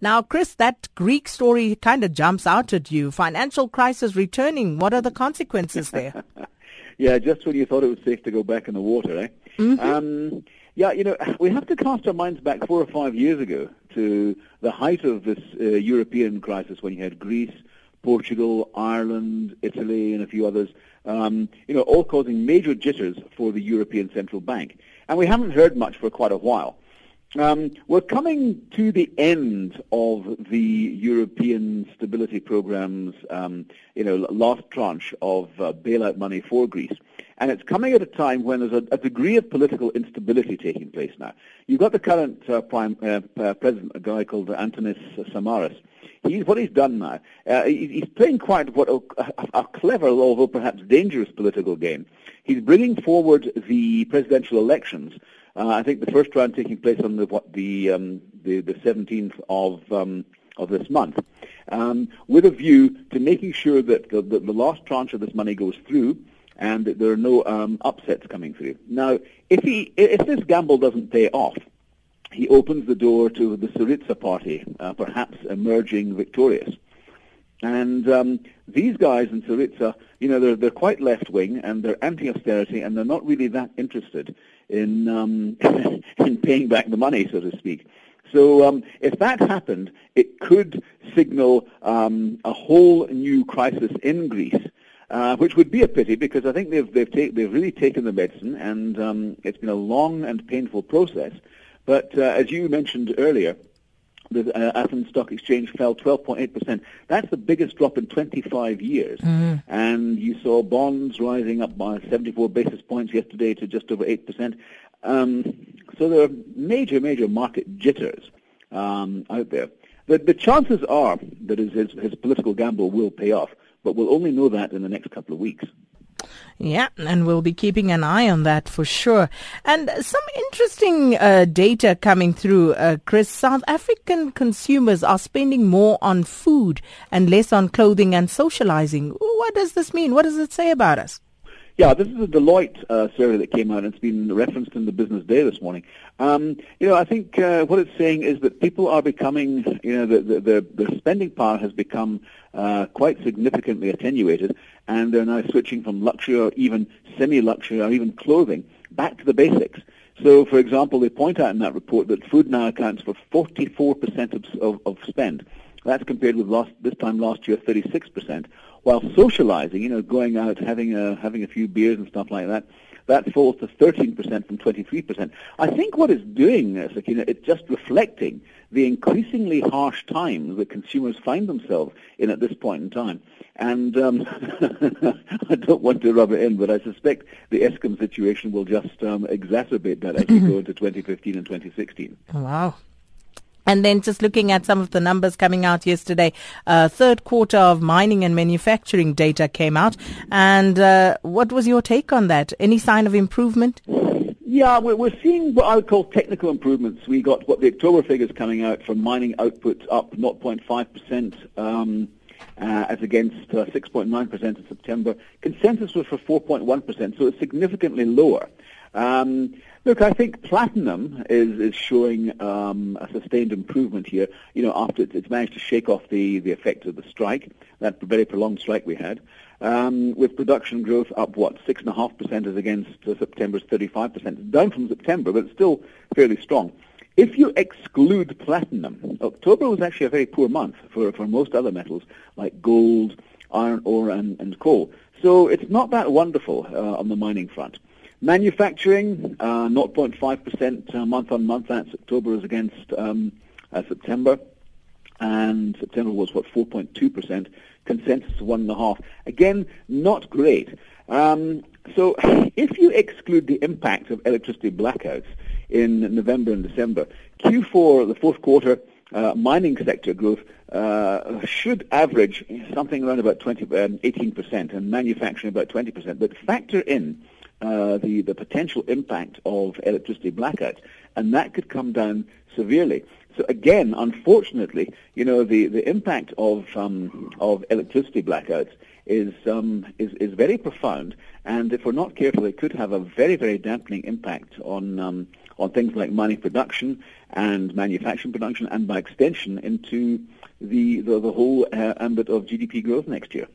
Now, Chris, that Greek story kind of jumps out at you. Financial crisis returning. What are the consequences there? yeah, just when you thought it was safe to go back in the water, eh? Mm-hmm. Um, yeah, you know, we have to cast our minds back four or five years ago to the height of this uh, European crisis when you had Greece, Portugal, Ireland, Italy, and a few others, um, you know, all causing major jitters for the European Central Bank. And we haven't heard much for quite a while. Um, we're coming to the end of the European Stability Programme's, um, you know, last tranche of uh, bailout money for Greece. And it's coming at a time when there's a, a, degree of political instability taking place now. You've got the current uh, prime uh, uh president, a guy called Antonis Samaras. He's, what he's done now, uh, he's playing quite what a, a, clever, although perhaps dangerous political game. He's bringing forward the presidential elections uh, I think the first round taking place on the what the um, the, the 17th of um, of this month, um, with a view to making sure that the, the, the, last tranche of this money goes through and that there are no um, upsets coming through. Now, if he if this gamble doesn't pay off, he opens the door to the Syriza party uh, perhaps emerging victorious. And um, these guys in Syriza, you know, they're, they're quite left-wing and they're anti-austerity and they're not really that interested in, um, in paying back the money, so to speak. So um, if that happened, it could signal um, a whole new crisis in Greece, uh, which would be a pity because I think they've they've, take, they've really taken the medicine, and um, it's been a long and painful process. But uh, as you mentioned earlier, the uh, Athens Stock Exchange fell 12.8%. That's the biggest drop in 25 years. Mm-hmm. And you saw bonds rising up by 74 basis points yesterday to just over 8%. Um, so there are major, major market jitters um, out there. The, the chances are that his, his political gamble will pay off, but we'll only know that in the next couple of weeks. Yeah, and we'll be keeping an eye on that for sure. And some interesting uh, data coming through, uh, Chris. South African consumers are spending more on food and less on clothing and socializing. What does this mean? What does it say about us? Yeah, this is a Deloitte uh, survey that came out, and it's been referenced in the Business Day this morning. Um, you know, I think uh, what it's saying is that people are becoming, you know, the, the, the, the spending power has become uh, quite significantly attenuated, and they're now switching from luxury or even semi-luxury or even clothing back to the basics. So, for example, they point out in that report that food now accounts for 44% of, of, of spend. That's compared with last, this time last year, 36%. While socializing, you know, going out, having a, having a few beers and stuff like that, that falls to 13% from 23%. I think what it's doing, uh, Sakina, it's just reflecting the increasingly harsh times that consumers find themselves in at this point in time. And um, I don't want to rub it in, but I suspect the Eskom situation will just um, exacerbate that as we go into 2015 and 2016. Wow. And then just looking at some of the numbers coming out yesterday, uh, third quarter of mining and manufacturing data came out. And uh, what was your take on that? Any sign of improvement? Yeah, we're seeing what I would call technical improvements. We got what the October figures coming out from mining output up 0.5%. Um, uh, as against uh, 6.9% in September. Consensus was for 4.1%, so it's significantly lower. Um, look, I think platinum is, is showing um, a sustained improvement here. You know, after it's managed to shake off the, the effect of the strike, that very prolonged strike we had, um, with production growth up what six and a half percent as against September's 35 percent, down from September, but it's still fairly strong. If you exclude platinum, October was actually a very poor month for, for most other metals like gold, iron ore, and, and coal. So it's not that wonderful uh, on the mining front. Manufacturing, uh, 0.5% uh, month on month. That's October as against um, uh, September. And September was, what, 4.2%. Consensus 1.5. Again, not great. Um, so if you exclude the impact of electricity blackouts in November and December, Q4, the fourth quarter, uh, mining sector growth uh, should average something around about 20, um, 18%, and manufacturing about 20%. But factor in uh, the, the potential impact of electricity blackouts, and that could come down severely. So again, unfortunately, you know, the, the impact of, um, of electricity blackouts is, um, is, is very profound, and if we're not careful, it could have a very, very dampening impact on, um, on things like mining production and manufacturing production, and by extension into the, the, the whole uh, ambit of GDP growth next year.